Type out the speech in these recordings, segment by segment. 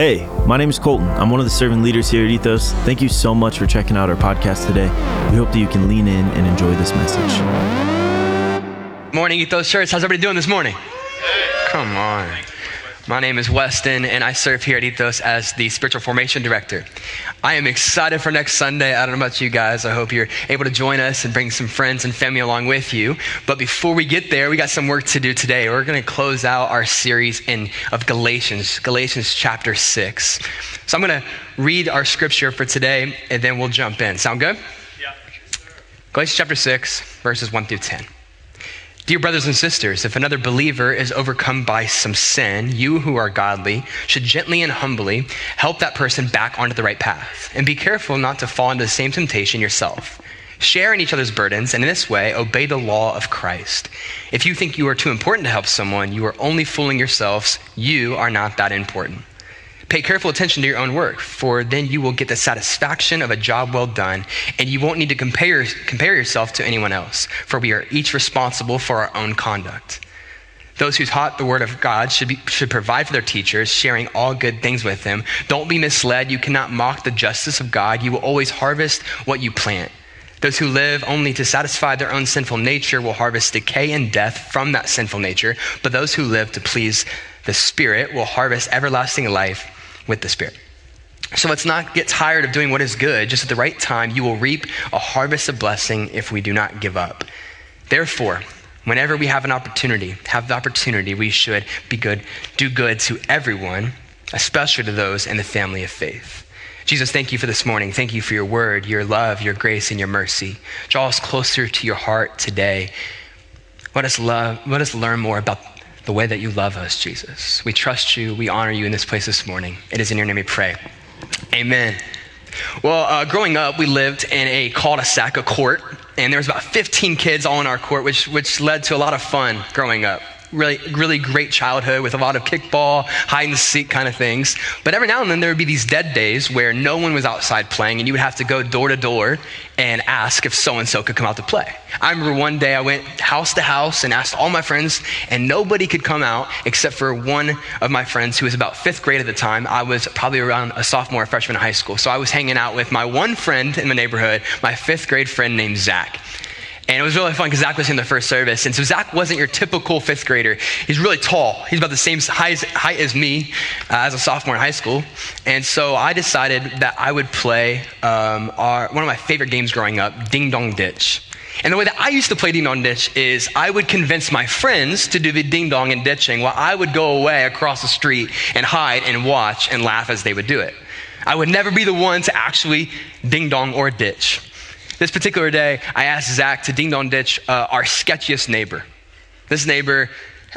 Hey, my name is Colton. I'm one of the serving leaders here at Ethos. Thank you so much for checking out our podcast today. We hope that you can lean in and enjoy this message. Morning, Ethos Church. How's everybody doing this morning? Come on. My name is Westin, and I serve here at Ethos as the Spiritual Formation Director. I am excited for next Sunday. I don't know about you guys. I hope you're able to join us and bring some friends and family along with you. But before we get there, we got some work to do today. We're going to close out our series in, of Galatians, Galatians chapter 6. So I'm going to read our scripture for today, and then we'll jump in. Sound good? Yeah. Galatians chapter 6, verses 1 through 10. Dear brothers and sisters, if another believer is overcome by some sin, you who are godly should gently and humbly help that person back onto the right path. And be careful not to fall into the same temptation yourself. Share in each other's burdens, and in this way, obey the law of Christ. If you think you are too important to help someone, you are only fooling yourselves. You are not that important. Pay careful attention to your own work, for then you will get the satisfaction of a job well done, and you won't need to compare, compare yourself to anyone else, for we are each responsible for our own conduct. Those who taught the word of God should, be, should provide for their teachers, sharing all good things with them. Don't be misled. You cannot mock the justice of God. You will always harvest what you plant. Those who live only to satisfy their own sinful nature will harvest decay and death from that sinful nature, but those who live to please the Spirit will harvest everlasting life with the Spirit. So let's not get tired of doing what is good. Just at the right time, you will reap a harvest of blessing if we do not give up. Therefore, whenever we have an opportunity, have the opportunity, we should be good, do good to everyone, especially to those in the family of faith. Jesus, thank you for this morning. Thank you for your word, your love, your grace, and your mercy. Draw us closer to your heart today. Let us love, let us learn more about the way that you love us, Jesus. We trust you. We honor you in this place this morning. It is in your name we pray. Amen. Well, uh, growing up, we lived in a cul-de-sac, a court, and there was about 15 kids all in our court, which, which led to a lot of fun growing up really, really great childhood with a lot of kickball, hide and seek kind of things. But every now and then there would be these dead days where no one was outside playing and you would have to go door to door and ask if so and so could come out to play. I remember one day I went house to house and asked all my friends, and nobody could come out except for one of my friends who was about fifth grade at the time. I was probably around a sophomore or freshman in high school. So I was hanging out with my one friend in the neighborhood, my fifth grade friend named Zach. And it was really fun because Zach was in the first service. And so Zach wasn't your typical fifth grader. He's really tall. He's about the same height, height as me uh, as a sophomore in high school. And so I decided that I would play um, our, one of my favorite games growing up, Ding Dong Ditch. And the way that I used to play ding dong ditch is I would convince my friends to do the ding dong and ditching while I would go away across the street and hide and watch and laugh as they would do it. I would never be the one to actually ding dong or ditch. This particular day, I asked Zach to ding dong ditch uh, our sketchiest neighbor. This neighbor,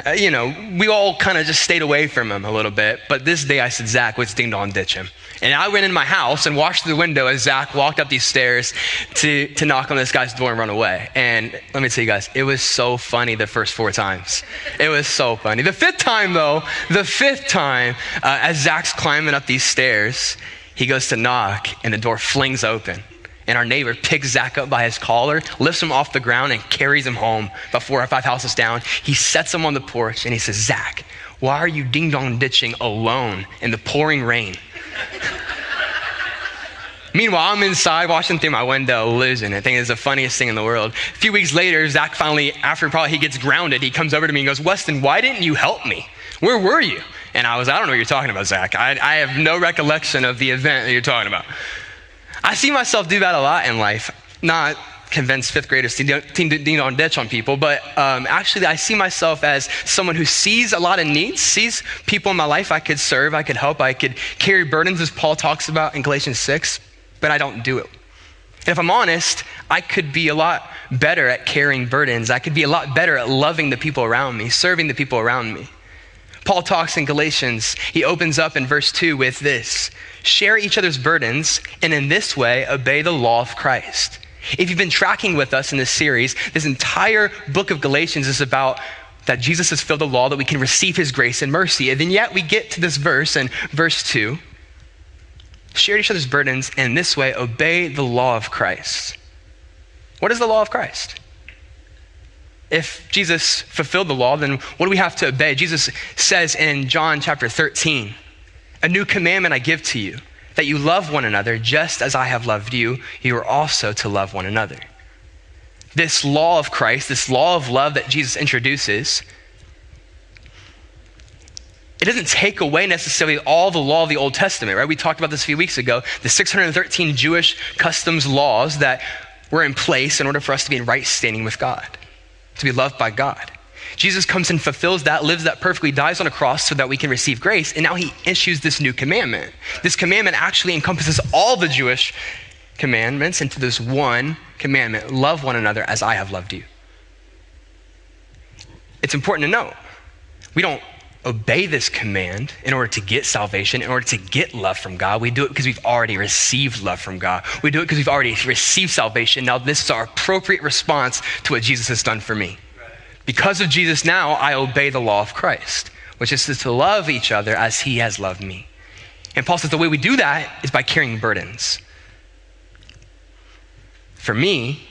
uh, you know, we all kind of just stayed away from him a little bit. But this day I said, Zach, let's ding dong ditch him. And I went in my house and watched through the window as Zach walked up these stairs to, to knock on this guy's door and run away. And let me tell you guys, it was so funny the first four times. It was so funny. The fifth time, though, the fifth time, uh, as Zach's climbing up these stairs, he goes to knock and the door flings open. And our neighbor picks Zach up by his collar, lifts him off the ground, and carries him home about four or five houses down. He sets him on the porch and he says, Zach, why are you ding dong ditching alone in the pouring rain? Meanwhile, I'm inside watching through my window, losing. I think it's the funniest thing in the world. A few weeks later, Zach finally, after probably he gets grounded, he comes over to me and goes, Westin, why didn't you help me? Where were you? And I was, I don't know what you're talking about, Zach. I, I have no recollection of the event that you're talking about. I see myself do that a lot in life. Not convince fifth graders to ding dong ditch on people, but um, actually, I see myself as someone who sees a lot of needs, sees people in my life I could serve, I could help, I could carry burdens, as Paul talks about in Galatians 6, but I don't do it. And if I'm honest, I could be a lot better at carrying burdens. I could be a lot better at loving the people around me, serving the people around me. Paul talks in Galatians, he opens up in verse 2 with this share each other's burdens, and in this way, obey the law of Christ. If you've been tracking with us in this series, this entire book of Galatians is about that Jesus has filled the law that we can receive his grace and mercy. And then yet we get to this verse in verse 2 share each other's burdens, and in this way, obey the law of Christ. What is the law of Christ? If Jesus fulfilled the law, then what do we have to obey? Jesus says in John chapter 13, A new commandment I give to you that you love one another just as I have loved you, you are also to love one another. This law of Christ, this law of love that Jesus introduces, it doesn't take away necessarily all the law of the Old Testament, right? We talked about this a few weeks ago. The 613 Jewish customs laws that were in place in order for us to be in right standing with God, to be loved by God. Jesus comes and fulfills that, lives that perfectly, dies on a cross so that we can receive grace, and now he issues this new commandment. This commandment actually encompasses all the Jewish commandments into this one commandment love one another as I have loved you. It's important to know we don't obey this command in order to get salvation, in order to get love from God. We do it because we've already received love from God. We do it because we've already received salvation. Now, this is our appropriate response to what Jesus has done for me. Because of Jesus now, I obey the law of Christ, which is to love each other as he has loved me. And Paul says the way we do that is by carrying burdens. For me,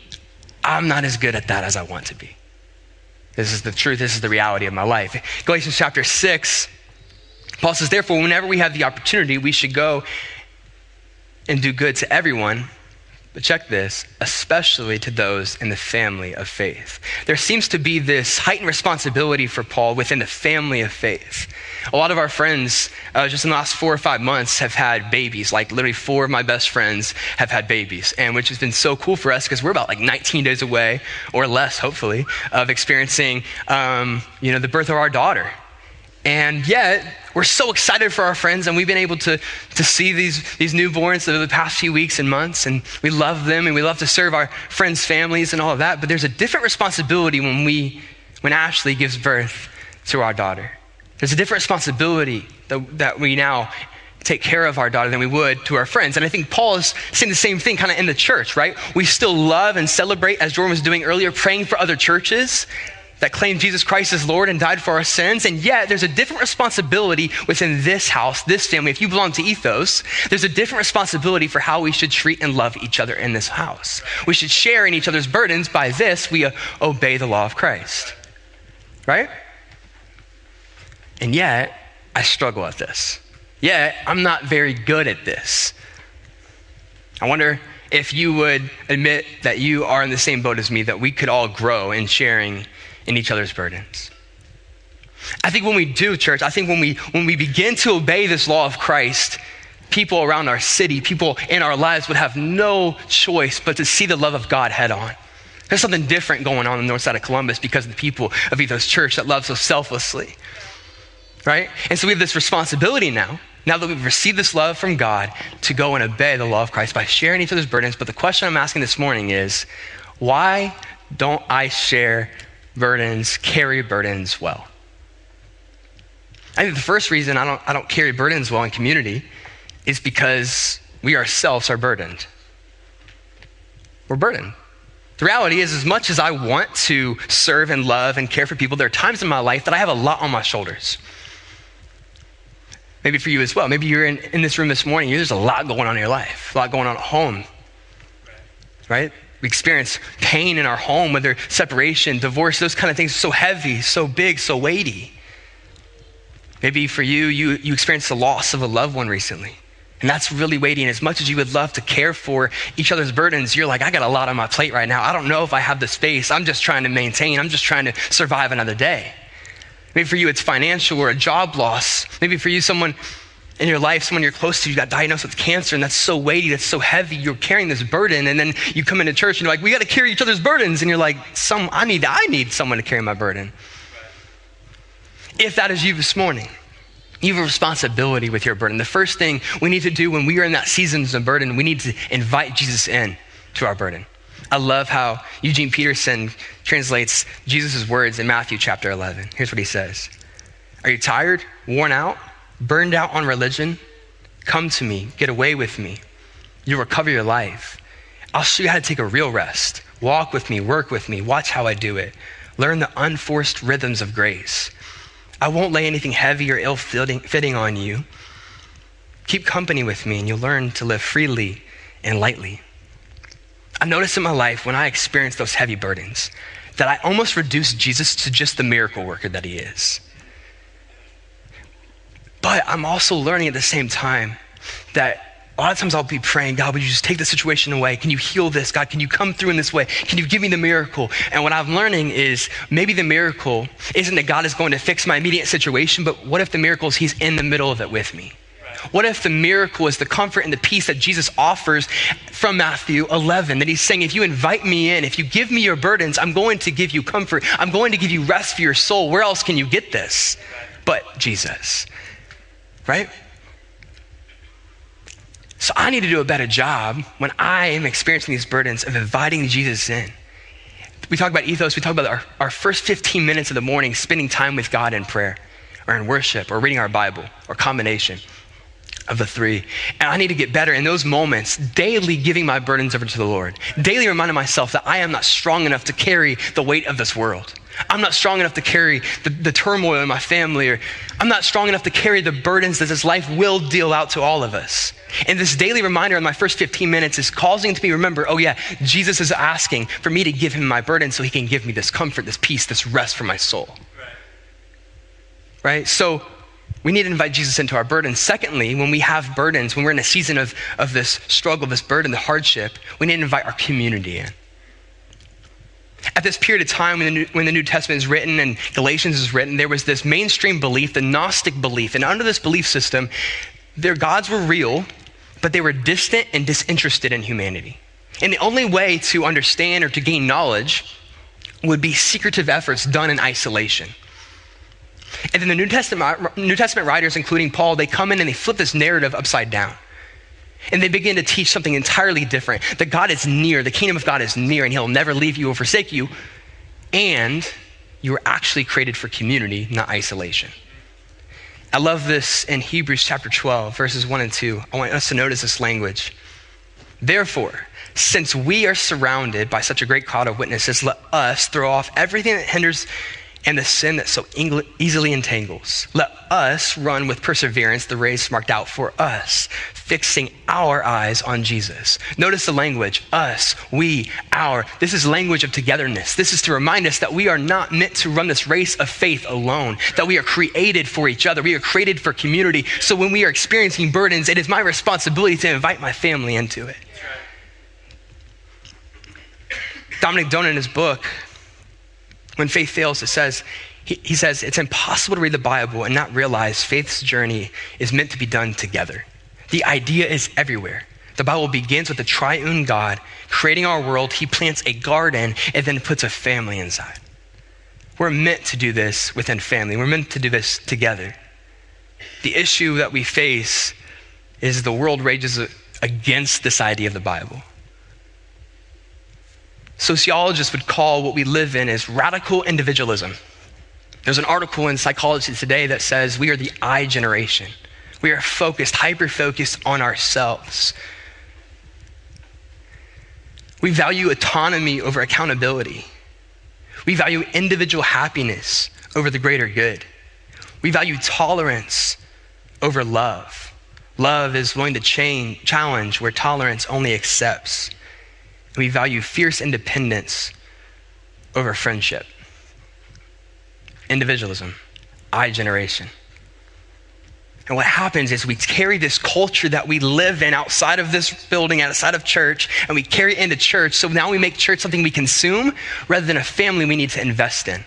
I'm not as good at that as I want to be. This is the truth, this is the reality of my life. Galatians chapter 6, Paul says, Therefore, whenever we have the opportunity, we should go and do good to everyone but check this, especially to those in the family of faith. There seems to be this heightened responsibility for Paul within the family of faith. A lot of our friends, uh, just in the last four or five months, have had babies. Like literally, four of my best friends have had babies, and which has been so cool for us because we're about like 19 days away, or less, hopefully, of experiencing, um, you know, the birth of our daughter. And yet, we're so excited for our friends, and we've been able to, to see these, these newborns over the past few weeks and months, and we love them, and we love to serve our friends' families and all of that. But there's a different responsibility when we, when Ashley gives birth to our daughter. There's a different responsibility that, that we now take care of our daughter than we would to our friends. And I think Paul is saying the same thing kind of in the church, right? We still love and celebrate, as Jordan was doing earlier, praying for other churches that claim Jesus Christ as Lord and died for our sins. And yet, there's a different responsibility within this house, this family. If you belong to Ethos, there's a different responsibility for how we should treat and love each other in this house. We should share in each other's burdens. By this, we uh, obey the law of Christ. Right? And yet, I struggle at this. Yet, I'm not very good at this. I wonder if you would admit that you are in the same boat as me, that we could all grow in sharing in each other's burdens. I think when we do, church, I think when we, when we begin to obey this law of Christ, people around our city, people in our lives would have no choice but to see the love of God head on. There's something different going on in the north side of Columbus because of the people of Ethos Church that love so selflessly. Right? And so we have this responsibility now, now that we've received this love from God, to go and obey the law of Christ by sharing each other's burdens. But the question I'm asking this morning is why don't I share burdens, carry burdens well. I think the first reason I don't, I don't carry burdens well in community is because we ourselves are burdened. We're burdened. The reality is, as much as I want to serve and love and care for people, there are times in my life that I have a lot on my shoulders. Maybe for you as well. Maybe you're in, in this room this morning, there's a lot going on in your life, a lot going on at home, right? We experience pain in our home, whether separation, divorce, those kind of things are so heavy, so big, so weighty. Maybe for you, you, you experienced the loss of a loved one recently. And that's really weighty. And as much as you would love to care for each other's burdens, you're like, I got a lot on my plate right now. I don't know if I have the space. I'm just trying to maintain. I'm just trying to survive another day. Maybe for you, it's financial or a job loss. Maybe for you, someone in your life, someone you're close to, you got diagnosed with cancer, and that's so weighty, that's so heavy, you're carrying this burden, and then you come into church and you're like, we got to carry each other's burdens, and you're like, some, I need, I need someone to carry my burden. If that is you this morning, you have a responsibility with your burden. The first thing we need to do when we are in that season of burden, we need to invite Jesus in to our burden. I love how Eugene Peterson translates Jesus' words in Matthew chapter 11. Here's what he says Are you tired, worn out? burned out on religion, come to me, get away with me. You'll recover your life. I'll show you how to take a real rest. Walk with me, work with me, watch how I do it. Learn the unforced rhythms of grace. I won't lay anything heavy or ill fitting on you. Keep company with me, and you'll learn to live freely and lightly. I noticed in my life when I experienced those heavy burdens that I almost reduced Jesus to just the miracle worker that he is But I'm also learning at the same time that a lot of times I'll be praying, God, would you just take the situation away? Can you heal this? God, can you come through in this way? Can you give me the miracle? And what I'm learning is maybe the miracle isn't that God is going to fix my immediate situation, but what if the miracle is He's in the middle of it with me? What if the miracle is the comfort and the peace that Jesus offers from Matthew 11? That he's saying, if you invite me in, if you give me your burdens, I'm going to give you comfort. I'm going to give you rest for your soul. Where else can you get this? But Jesus, right? So I need to do a better job when I am experiencing these burdens of inviting Jesus in. We talk about ethos, we talk about our, our first 15 minutes of the morning spending time with God in prayer or in worship or reading our Bible or combination of the three. And I need to get better in those moments, daily giving my burdens over to the Lord, daily reminding myself that I am not strong enough to carry the weight of this world. I'm not strong enough to carry the, the turmoil in my family, or I'm not strong enough to carry the burdens that this life will deal out to all of us. And this daily reminder in my first 15 minutes is causing to me remember, oh yeah, Jesus is asking for me to give him my burden so he can give me this comfort, this peace, this rest for my soul. Right? right? So we need to invite Jesus into our burdens. Secondly, when we have burdens, when we're in a season of, of this struggle, this burden, the hardship, we need to invite our community in. At this period of time when the, New, when the New Testament is written and Galatians is written, there was this mainstream belief, the Gnostic belief. And under this belief system, their gods were real, but they were distant and disinterested in humanity. And the only way to understand or to gain knowledge would be secretive efforts done in isolation. And then the New Testament, New Testament writers, including Paul, they come in and they flip this narrative upside down. And they begin to teach something entirely different that God is near, the kingdom of God is near, and He'll never leave you or forsake you. And you were actually created for community, not isolation. I love this in Hebrews chapter 12, verses 1 and 2. I want us to notice this language. Therefore, since we are surrounded by such a great cloud of witnesses, let us throw off everything that hinders and the sin that so easily entangles. Let us run with perseverance the race marked out for us, fixing our eyes on Jesus. Notice the language us, we, our. This is language of togetherness. This is to remind us that we are not meant to run this race of faith alone, that we are created for each other. We are created for community. So when we are experiencing burdens, it is my responsibility to invite my family into it. Dominic Done, in his book, when faith fails, it says, he, he says, it's impossible to read the Bible and not realize faith's journey is meant to be done together. The idea is everywhere. The Bible begins with the triune God creating our world. He plants a garden and then puts a family inside. We're meant to do this within family. We're meant to do this together. The issue that we face is the world rages against this idea of the Bible. Sociologists would call what we live in as radical individualism. There's an article in Psychology Today that says we are the I generation. We are focused, hyper focused on ourselves. We value autonomy over accountability. We value individual happiness over the greater good. We value tolerance over love. Love is willing to change, challenge where tolerance only accepts. We value fierce independence over friendship. Individualism, I generation. And what happens is we carry this culture that we live in outside of this building, outside of church, and we carry it into church. So now we make church something we consume rather than a family we need to invest in.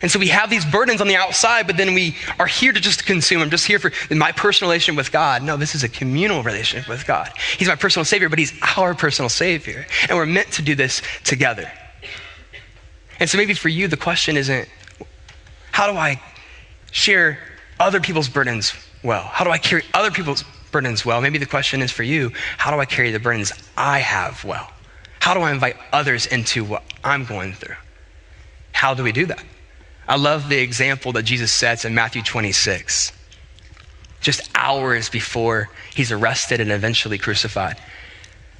And so we have these burdens on the outside, but then we are here to just consume. I'm just here for my personal relationship with God. No, this is a communal relationship with God. He's my personal Savior, but He's our personal Savior. And we're meant to do this together. And so maybe for you, the question isn't, how do I share other people's burdens well? How do I carry other people's burdens well? Maybe the question is for you, how do I carry the burdens I have well? How do I invite others into what I'm going through? How do we do that? I love the example that Jesus sets in Matthew 26, just hours before he's arrested and eventually crucified.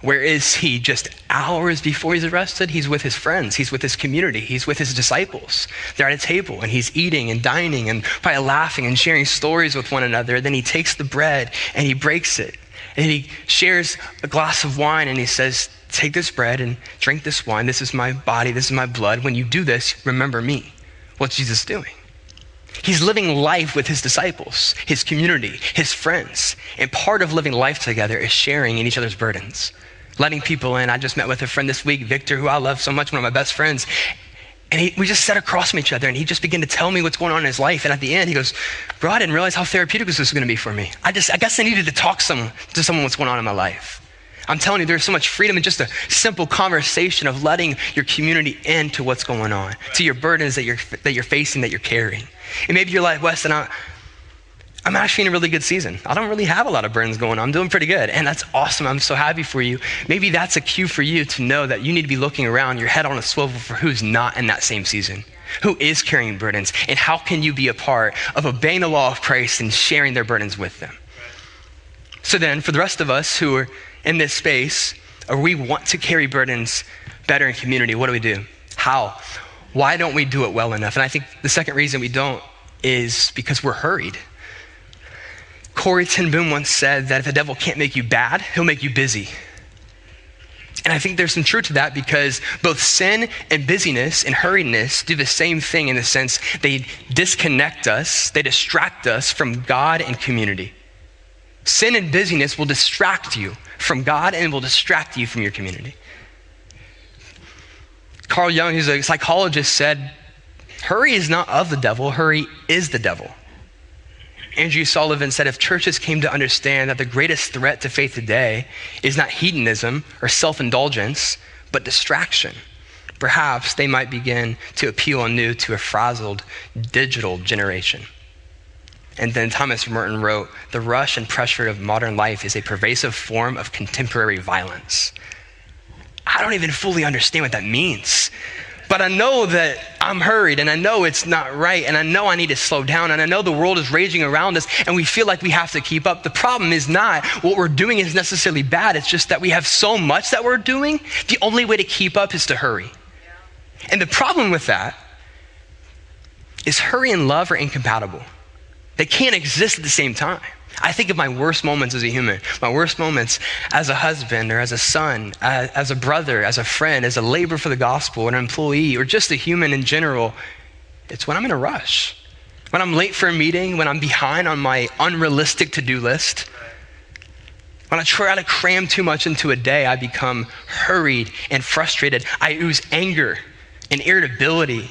Where is he? Just hours before he's arrested, he's with his friends, he's with his community, he's with his disciples. They're at a table and he's eating and dining and probably laughing and sharing stories with one another. Then he takes the bread and he breaks it. And he shares a glass of wine and he says, Take this bread and drink this wine. This is my body, this is my blood. When you do this, remember me. What's Jesus doing? He's living life with his disciples, his community, his friends. And part of living life together is sharing in each other's burdens, letting people in. I just met with a friend this week, Victor, who I love so much, one of my best friends. And he, we just sat across from each other and he just began to tell me what's going on in his life. And at the end, he goes, Bro, I didn't realize how therapeutic this was going to be for me. I just, I guess I needed to talk some, to someone what's going on in my life. I'm telling you, there's so much freedom in just a simple conversation of letting your community into what's going on, to your burdens that you're, that you're facing, that you're carrying. And maybe you're like, Westin, I, I'm actually in a really good season. I don't really have a lot of burdens going on. I'm doing pretty good. And that's awesome. I'm so happy for you. Maybe that's a cue for you to know that you need to be looking around, your head on a swivel for who's not in that same season, who is carrying burdens, and how can you be a part of obeying the law of Christ and sharing their burdens with them. So then, for the rest of us who are in this space, or we want to carry burdens better in community, what do we do? How? Why don't we do it well enough? And I think the second reason we don't is because we're hurried. Corrie ten Boom once said that if the devil can't make you bad, he'll make you busy. And I think there's some truth to that because both sin and busyness and hurriedness do the same thing in the sense they disconnect us, they distract us from God and community. Sin and busyness will distract you from God and will distract you from your community. Carl Jung, who's a psychologist, said, Hurry is not of the devil, hurry is the devil. Andrew Sullivan said if churches came to understand that the greatest threat to faith today is not hedonism or self indulgence, but distraction, perhaps they might begin to appeal anew to a frazzled digital generation. And then Thomas Merton wrote The rush and pressure of modern life is a pervasive form of contemporary violence. I don't even fully understand what that means. But I know that I'm hurried and I know it's not right and I know I need to slow down and I know the world is raging around us and we feel like we have to keep up. The problem is not what we're doing is necessarily bad. It's just that we have so much that we're doing. The only way to keep up is to hurry. And the problem with that is hurry and love are incompatible. They can't exist at the same time. I think of my worst moments as a human, my worst moments as a husband or as a son, as, as, a brother, as a friend, as a laborer for the gospel, an employee, or just a human in general. It's when I'm in a rush, when I'm late for a meeting, when I'm behind on my unrealistic to do list. When I try to cram too much into a day, I become hurried and frustrated. I ooze anger and irritability.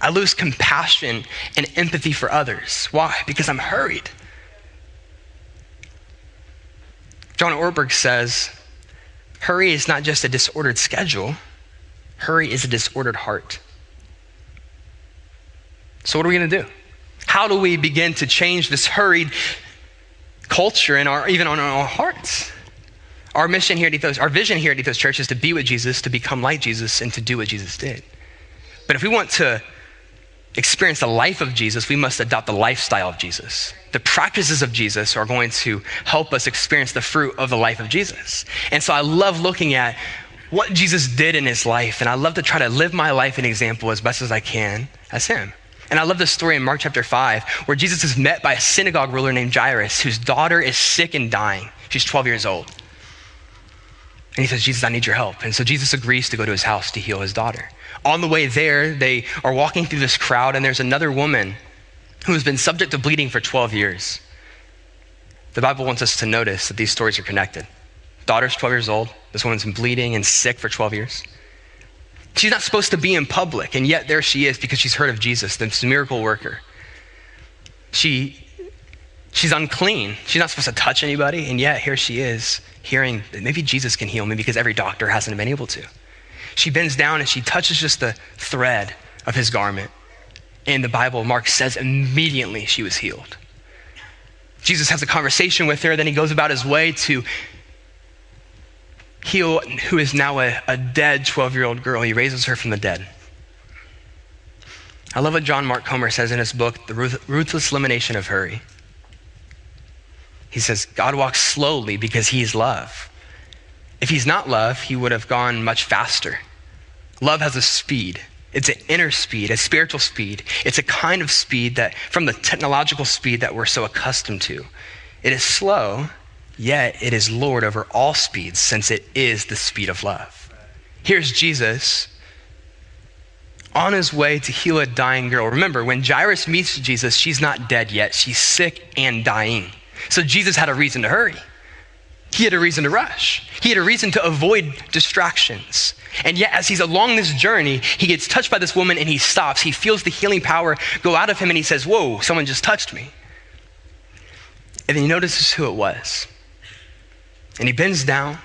I lose compassion and empathy for others. Why? Because I'm hurried. John Ortberg says, hurry is not just a disordered schedule, hurry is a disordered heart. So, what are we going to do? How do we begin to change this hurried culture in our, even on our hearts? Our mission here at Ethos, our vision here at Ethos Church is to be with Jesus, to become like Jesus, and to do what Jesus did. But if we want to experience the life of Jesus, we must adopt the lifestyle of Jesus. The practices of Jesus are going to help us experience the fruit of the life of Jesus. And so I love looking at what Jesus did in his life, and I love to try to live my life an example as best as I can as him. And I love this story in Mark chapter 5, where Jesus is met by a synagogue ruler named Jairus, whose daughter is sick and dying. She's 12 years old. And he says, Jesus, I need your help. And so Jesus agrees to go to his house to heal his daughter. On the way there, they are walking through this crowd, and there's another woman who has been subject to bleeding for 12 years. The Bible wants us to notice that these stories are connected. Daughter's 12 years old. This woman's been bleeding and sick for 12 years. She's not supposed to be in public, and yet there she is because she's heard of Jesus, this miracle worker. She, she's unclean. She's not supposed to touch anybody, and yet here she is hearing that maybe Jesus can heal me because every doctor hasn't been able to. She bends down and she touches just the thread of his garment. And the Bible, Mark says, immediately she was healed. Jesus has a conversation with her, then he goes about his way to heal who is now a, a dead 12 year old girl. He raises her from the dead. I love what John Mark Comer says in his book, The Ruthless Elimination of Hurry. He says, God walks slowly because he is love. If he's not love, he would have gone much faster. Love has a speed. It's an inner speed, a spiritual speed. It's a kind of speed that, from the technological speed that we're so accustomed to, it is slow, yet it is Lord over all speeds since it is the speed of love. Here's Jesus on his way to heal a dying girl. Remember, when Jairus meets Jesus, she's not dead yet, she's sick and dying. So Jesus had a reason to hurry. He had a reason to rush. He had a reason to avoid distractions. And yet, as he's along this journey, he gets touched by this woman and he stops. He feels the healing power go out of him and he says, Whoa, someone just touched me. And then he notices who it was. And he bends down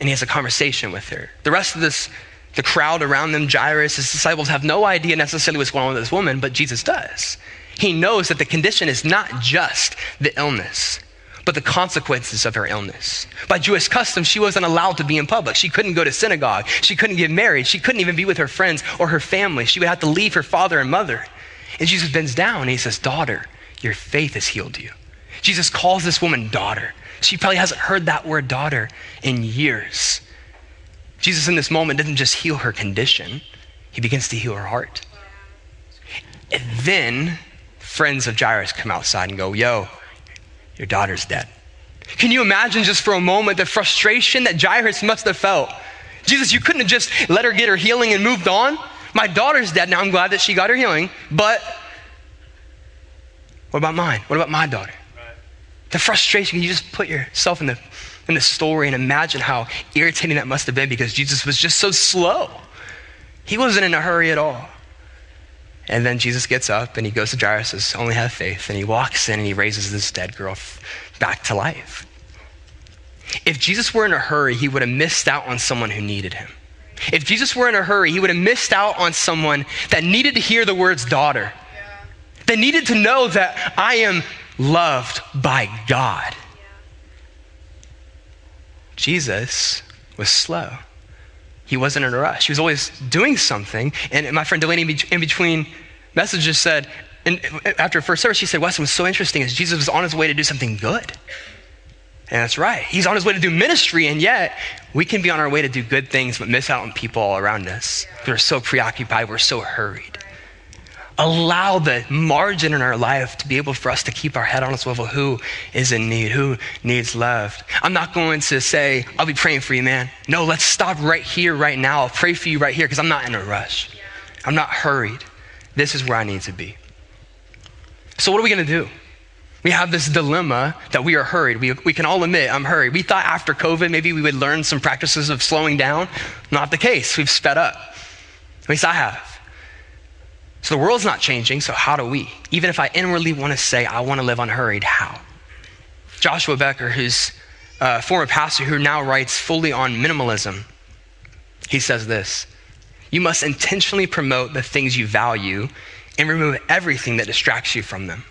and he has a conversation with her. The rest of this, the crowd around them, Jairus, his disciples, have no idea necessarily what's going on with this woman, but Jesus does. He knows that the condition is not just the illness, but the consequences of her illness. By Jewish custom, she wasn't allowed to be in public. She couldn't go to synagogue. She couldn't get married. She couldn't even be with her friends or her family. She would have to leave her father and mother. And Jesus bends down and he says, Daughter, your faith has healed you. Jesus calls this woman daughter. She probably hasn't heard that word daughter in years. Jesus, in this moment, doesn't just heal her condition, he begins to heal her heart. And then friends of Jairus come outside and go, Yo, your daughter's dead. Can you imagine just for a moment the frustration that Jairus must have felt? Jesus, you couldn't have just let her get her healing and moved on. My daughter's dead. Now I'm glad that she got her healing, but what about mine? What about my daughter? Right. The frustration, can you just put yourself in the, in the story and imagine how irritating that must have been because Jesus was just so slow. He wasn't in a hurry at all. And then Jesus gets up and he goes to Jairus, says, Only have faith. And he walks in and he raises this dead girl back to life. If Jesus were in a hurry, he would have missed out on someone who needed him. If Jesus were in a hurry, he would have missed out on someone that needed to hear the words daughter, that needed to know that I am loved by God. Jesus was slow. He wasn't in a rush. He was always doing something. And my friend Delaney, in between messages, said, and after first service, she said, Westin was so interesting is Jesus was on his way to do something good. And that's right. He's on his way to do ministry, and yet we can be on our way to do good things but miss out on people all around us. We're so preoccupied, we're so hurried allow the margin in our life to be able for us to keep our head on a swivel. Who is in need? Who needs love? I'm not going to say, I'll be praying for you, man. No, let's stop right here, right now. I'll pray for you right here because I'm not in a rush. I'm not hurried. This is where I need to be. So, what are we going to do? We have this dilemma that we are hurried. We, we can all admit, I'm hurried. We thought after COVID, maybe we would learn some practices of slowing down. Not the case. We've sped up. At least I have. So the world's not changing, so how do we? Even if I inwardly want to say, I want to live unhurried, how? Joshua Becker, who's a former pastor who now writes fully on minimalism, he says this You must intentionally promote the things you value and remove everything that distracts you from them.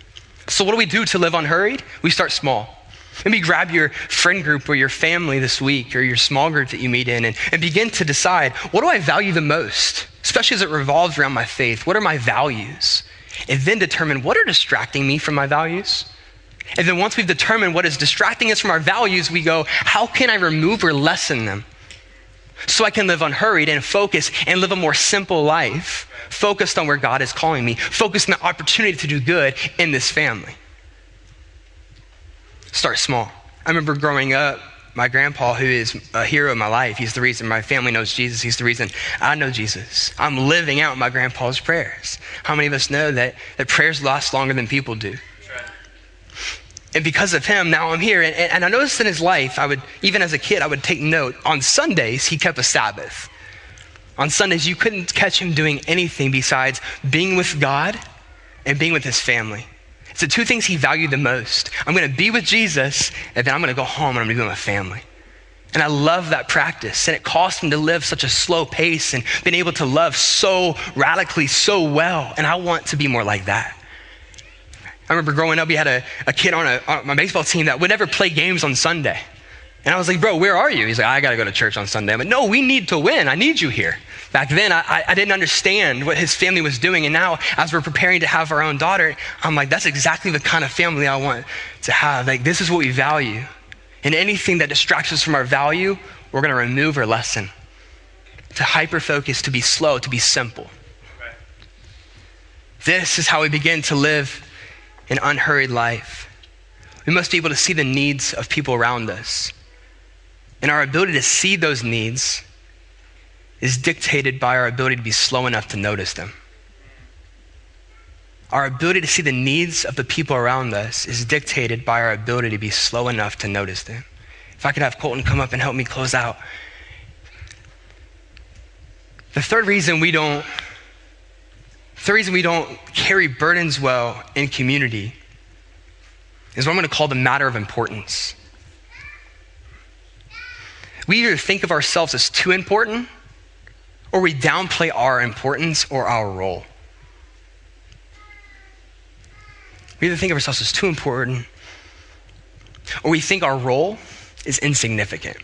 So, what do we do to live unhurried? We start small. Maybe grab your friend group or your family this week or your small group that you meet in and, and begin to decide what do I value the most, especially as it revolves around my faith? What are my values? And then determine what are distracting me from my values. And then once we've determined what is distracting us from our values, we go, how can I remove or lessen them? So I can live unhurried and focus and live a more simple life, focused on where God is calling me, focused on the opportunity to do good in this family. Start small. I remember growing up, my grandpa, who is a hero in my life, he's the reason my family knows Jesus. He's the reason I know Jesus. I'm living out my grandpa's prayers. How many of us know that, that prayers last longer than people do? And because of him, now I'm here. And, and I noticed in his life, I would, even as a kid, I would take note. On Sundays, he kept a Sabbath. On Sundays, you couldn't catch him doing anything besides being with God and being with his family. It's the two things he valued the most. I'm going to be with Jesus, and then I'm going to go home and I'm going to be with my family. And I love that practice. And it cost him to live such a slow pace and being able to love so radically, so well. And I want to be more like that. I remember growing up, we had a, a kid on, a, on my baseball team that would never play games on Sunday. And I was like, bro, where are you? He's like, I got to go to church on Sunday. I'm like, no, we need to win. I need you here. Back then, I, I didn't understand what his family was doing. And now, as we're preparing to have our own daughter, I'm like, that's exactly the kind of family I want to have. Like, this is what we value. And anything that distracts us from our value, we're going to remove or lessen. To hyper focus, to be slow, to be simple. This is how we begin to live an unhurried life. We must be able to see the needs of people around us. And our ability to see those needs is dictated by our ability to be slow enough to notice them. Our ability to see the needs of the people around us is dictated by our ability to be slow enough to notice them. If I could have Colton come up and help me close out. The third reason we don't the reason we don't carry burdens well in community is what I'm going to call the matter of importance. We either think of ourselves as too important or we downplay our importance or our role. We either think of ourselves as too important or we think our role is insignificant.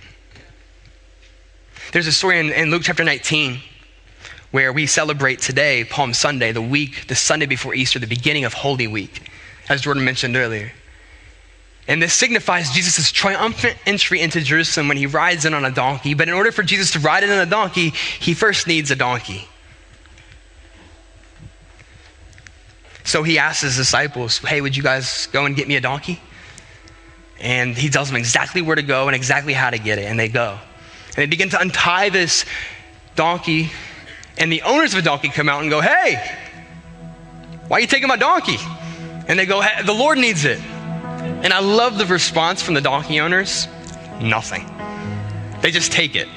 There's a story in, in Luke chapter 19 where we celebrate today, Palm Sunday, the week, the Sunday before Easter, the beginning of Holy Week, as Jordan mentioned earlier. And this signifies Jesus' triumphant entry into Jerusalem when he rides in on a donkey. But in order for Jesus to ride in on a donkey, he first needs a donkey. So he asks his disciples, Hey, would you guys go and get me a donkey? And he tells them exactly where to go and exactly how to get it. And they go. And they begin to untie this donkey and the owners of a donkey come out and go, Hey, why are you taking my donkey? And they go, hey, The Lord needs it. And I love the response from the donkey owners nothing. They just take it.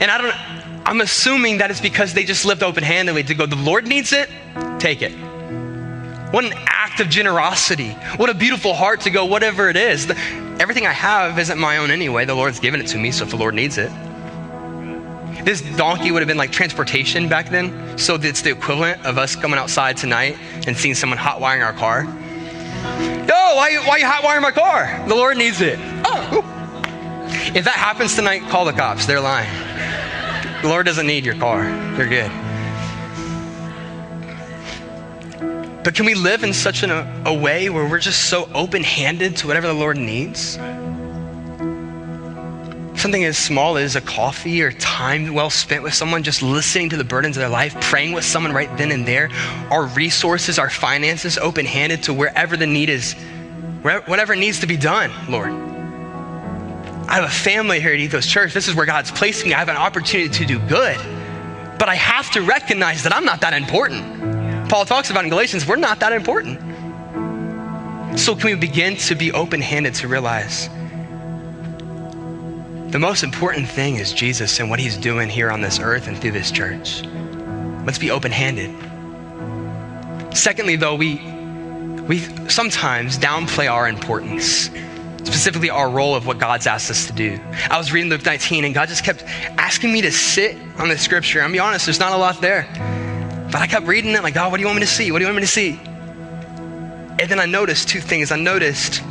And I don't, I'm assuming that it's because they just lived open handedly to go, The Lord needs it, take it. What an act of generosity. What a beautiful heart to go, whatever it is. The, everything I have isn't my own anyway. The Lord's given it to me, so if the Lord needs it, this donkey would have been like transportation back then. So it's the equivalent of us coming outside tonight and seeing someone hot wiring our car. Yo, why, why you hot wiring my car? The Lord needs it. Oh. If that happens tonight, call the cops. They're lying. The Lord doesn't need your car. You're good. But can we live in such an, a way where we're just so open handed to whatever the Lord needs? Something as small as a coffee or time well spent with someone, just listening to the burdens of their life, praying with someone right then and there, our resources, our finances open handed to wherever the need is, whatever needs to be done, Lord. I have a family here at Ethos Church. This is where God's placed me. I have an opportunity to do good. But I have to recognize that I'm not that important. Paul talks about in Galatians, we're not that important. So, can we begin to be open handed to realize the most important thing is Jesus and what he's doing here on this earth and through this church. Let's be open handed. Secondly, though, we, we sometimes downplay our importance, specifically our role of what God's asked us to do. I was reading Luke 19 and God just kept asking me to sit on the scripture. I'm be honest, there's not a lot there. But I kept reading it like, God, what do you want me to see? What do you want me to see? And then I noticed two things. I noticed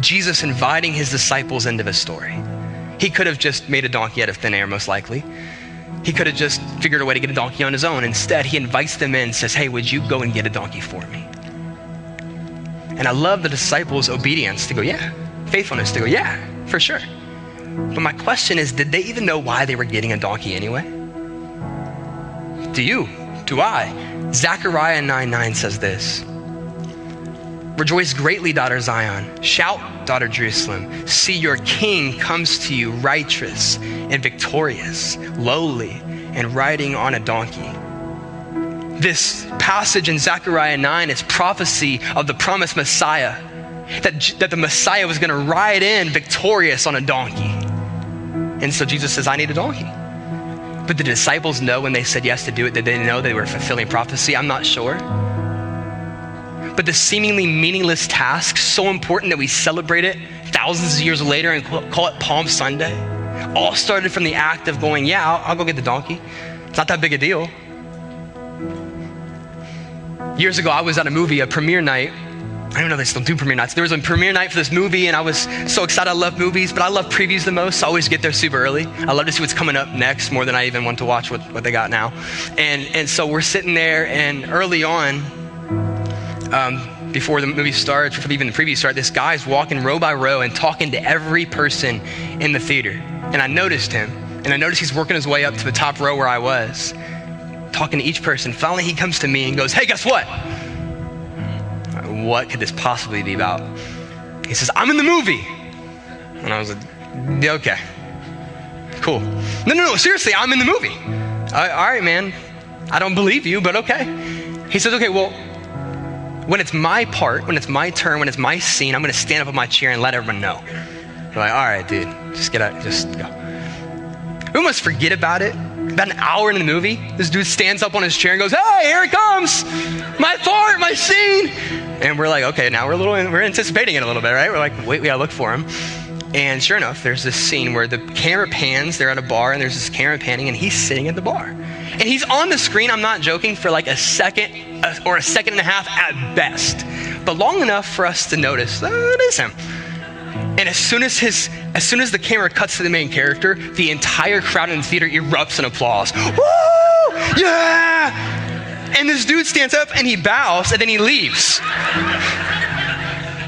Jesus inviting his disciples into the story. He could have just made a donkey out of thin air, most likely. He could have just figured a way to get a donkey on his own. Instead, he invites them in and says, Hey, would you go and get a donkey for me? And I love the disciples' obedience to go, Yeah. Faithfulness to go, Yeah, for sure. But my question is, did they even know why they were getting a donkey anyway? Do you? Do I? Zechariah 9 9 says this Rejoice greatly, daughter Zion. Shout, daughter Jerusalem. See, your king comes to you righteous and victorious, lowly, and riding on a donkey. This passage in Zechariah 9 is prophecy of the promised Messiah, that, that the Messiah was going to ride in victorious on a donkey. And so Jesus says, I need a donkey. But the disciples know when they said yes to do it, did they know they were fulfilling prophecy? I'm not sure. But the seemingly meaningless task, so important that we celebrate it thousands of years later and call it Palm Sunday, all started from the act of going, Yeah, I'll, I'll go get the donkey. It's not that big a deal. Years ago, I was at a movie, a premiere night. I don't know if they still do premiere nights. There was a premiere night for this movie, and I was so excited. I love movies, but I love previews the most. So I always get there super early. I love to see what's coming up next more than I even want to watch what, what they got now. And, and so we're sitting there, and early on, um, before the movie starts, or even the preview start, this guy's walking row by row and talking to every person in the theater. And I noticed him, and I noticed he's working his way up to the top row where I was, talking to each person. Finally, he comes to me and goes, Hey, guess what? What could this possibly be about? He says, I'm in the movie. And I was like, yeah, Okay. cool. No, no, no, seriously, I'm in the movie. All right, man. I don't believe you, but okay. He says, okay, well, when it's my part, when it's my turn, when it's my scene, I'm going to stand up on my chair and let everyone know. They're like, all right, dude, just get out, just go. We almost forget about it. About an hour into the movie, this dude stands up on his chair and goes, hey, here it comes, my part, my scene. And we're like, okay, now we're a little, we're anticipating it a little bit, right? We're like, wait, we gotta look for him. And sure enough, there's this scene where the camera pans, they're at a bar, and there's this camera panning, and he's sitting at the bar. And he's on the screen, I'm not joking, for like a second uh, or a second and a half at best, but long enough for us to notice, oh, it is him. And as soon as his, as soon as the camera cuts to the main character, the entire crowd in the theater erupts in applause. Woo! Yeah! And this dude stands up and he bows and then he leaves.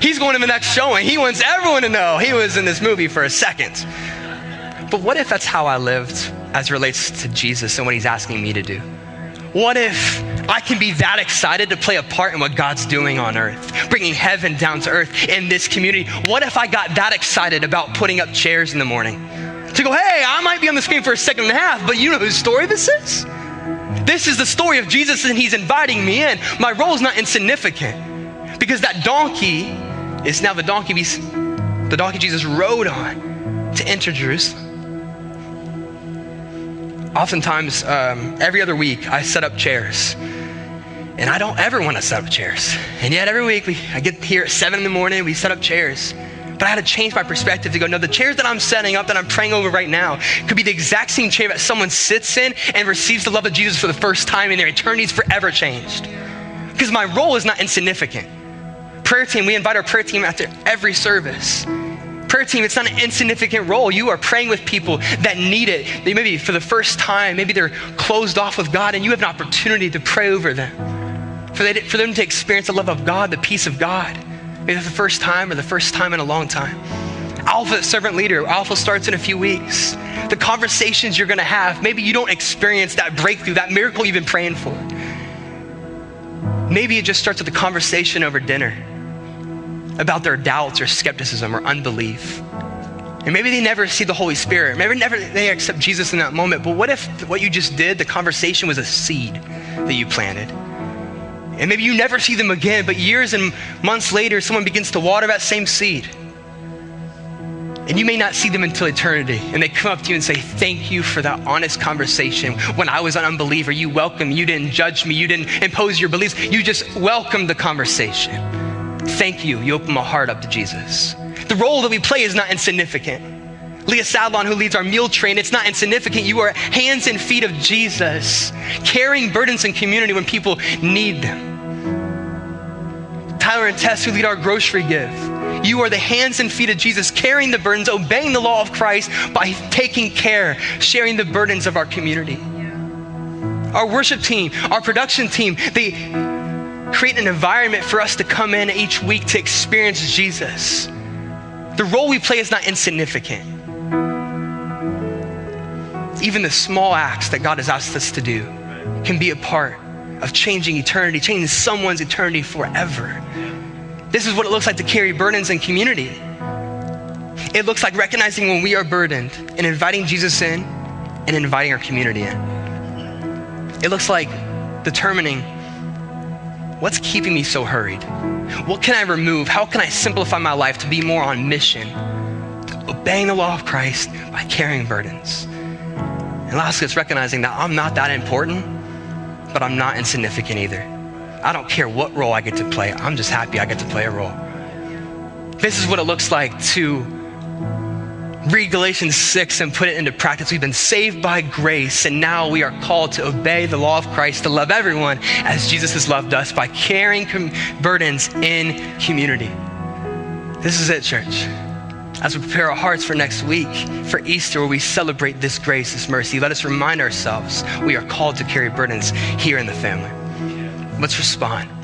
He's going to the next showing. He wants everyone to know he was in this movie for a second. But what if that's how I lived as relates to Jesus and what he's asking me to do? What if I can be that excited to play a part in what God's doing on earth, bringing heaven down to earth in this community? What if I got that excited about putting up chairs in the morning? To go, hey, I might be on the screen for a second and a half, but you know whose story this is? This is the story of Jesus, and he's inviting me in. My role is not insignificant because that donkey is now the donkey, the donkey Jesus rode on to enter Jerusalem oftentimes, um, every other week, I set up chairs. And I don't ever want to set up chairs. And yet, every week, we, I get here at 7 in the morning, we set up chairs. But I had to change my perspective to go, no, the chairs that I'm setting up, that I'm praying over right now, could be the exact same chair that someone sits in and receives the love of Jesus for the first time, and their eternity is forever changed. Because my role is not insignificant. Prayer team, we invite our prayer team after every service prayer team, it's not an insignificant role. You are praying with people that need it. They maybe for the first time, maybe they're closed off with God, and you have an opportunity to pray over them. For, they, for them to experience the love of God, the peace of God. Maybe for the first time or the first time in a long time. Alpha servant leader, Alpha starts in a few weeks. The conversations you're gonna have, maybe you don't experience that breakthrough, that miracle you've been praying for. Maybe it just starts with a conversation over dinner about their doubts or skepticism or unbelief. And maybe they never see the Holy Spirit. Maybe never they accept Jesus in that moment. But what if what you just did, the conversation was a seed that you planted? And maybe you never see them again, but years and months later, someone begins to water that same seed. And you may not see them until eternity. And they come up to you and say, Thank you for that honest conversation. When I was an unbeliever, you welcomed, you didn't judge me, you didn't impose your beliefs, you just welcomed the conversation. Thank you. You open my heart up to Jesus. The role that we play is not insignificant. Leah Sadlon, who leads our meal train, it's not insignificant. You are hands and feet of Jesus, carrying burdens in community when people need them. Tyler and Tess, who lead our grocery give, you are the hands and feet of Jesus, carrying the burdens, obeying the law of Christ by taking care, sharing the burdens of our community. Our worship team, our production team, they create an environment for us to come in each week to experience Jesus. The role we play is not insignificant. Even the small acts that God has asked us to do can be a part of changing eternity, changing someone's eternity forever. This is what it looks like to carry burdens in community. It looks like recognizing when we are burdened and inviting Jesus in and inviting our community in. It looks like determining What's keeping me so hurried? What can I remove? How can I simplify my life to be more on mission? Obeying the law of Christ by carrying burdens. And lastly, it's recognizing that I'm not that important, but I'm not insignificant either. I don't care what role I get to play, I'm just happy I get to play a role. This is what it looks like to read Galatians 6 and put it into practice. We've been saved by grace, and now we are called to obey the law of Christ, to love everyone as Jesus has loved us by carrying com- burdens in community. This is it, church. As we prepare our hearts for next week, for Easter, where we celebrate this grace, this mercy, let us remind ourselves we are called to carry burdens here in the family. Let's respond.